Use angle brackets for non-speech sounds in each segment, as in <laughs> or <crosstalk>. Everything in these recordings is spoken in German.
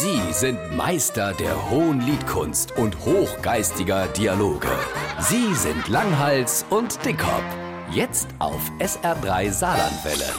Sie sind Meister der hohen Liedkunst und hochgeistiger Dialoge. Sie sind Langhals und Dickhop. Jetzt auf SR3 Saarlandwelle.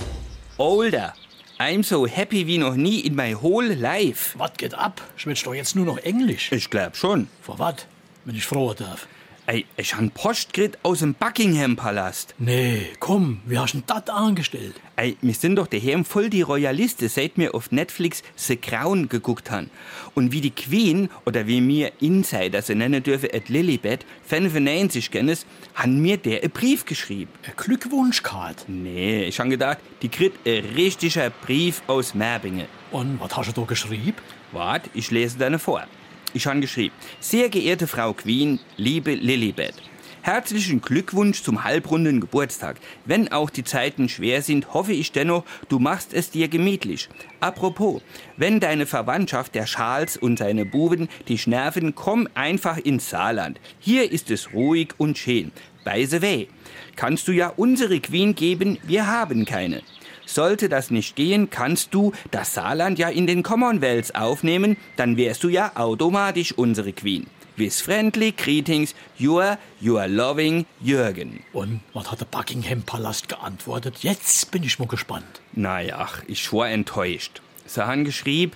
Older, I'm so happy wie noch nie in my whole life. Was geht ab? Schwätzt doch jetzt nur noch Englisch. Ich glaub schon. Vor was? Wenn ich froh darf. Ey, ich han Post gekriegt aus dem Buckingham-Palast. Nee, komm, wie hast denn das angestellt? Ey, wir sind doch daheim voll die Royalisten, seit wir auf Netflix The Crown geguckt han. Und wie die Queen, oder wie mir Insider sie nennen dürfen, at Lilibet, 95 kennen, han mir der einen Brief geschrieben. Eine Glückwunschkarte. Nee, ich han gedacht, die kriegt ein richtiger Brief aus Merbingen. Und was hast du da geschrieben? Wart, ich lese deine vor. Ich habe geschrieben, sehr geehrte Frau Queen, liebe Lilibet, herzlichen Glückwunsch zum halbrunden Geburtstag. Wenn auch die Zeiten schwer sind, hoffe ich dennoch, du machst es dir gemütlich. Apropos, wenn deine Verwandtschaft, der Charles und seine Buben dich nerven, komm einfach ins Saarland. Hier ist es ruhig und schön. By the way, kannst du ja unsere Queen geben, wir haben keine. Sollte das nicht gehen, kannst du das Saarland ja in den Commonwealth aufnehmen, dann wärst du ja automatisch unsere Queen. With friendly greetings, your, your loving Jürgen. Und was hat der Buckingham-Palast geantwortet? Jetzt bin ich mal gespannt. Naja, ich war enttäuscht. Sie haben geschrieben,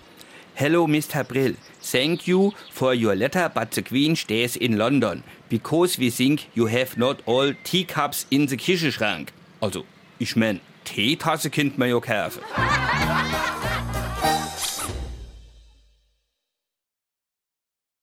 Hello, Mr. Brill. Thank you for your letter, but the Queen stays in London. Because we think you have not all teacups in the Küchenschrank. Also, ich mein, Teetasse kennt man ja kaufen. <laughs>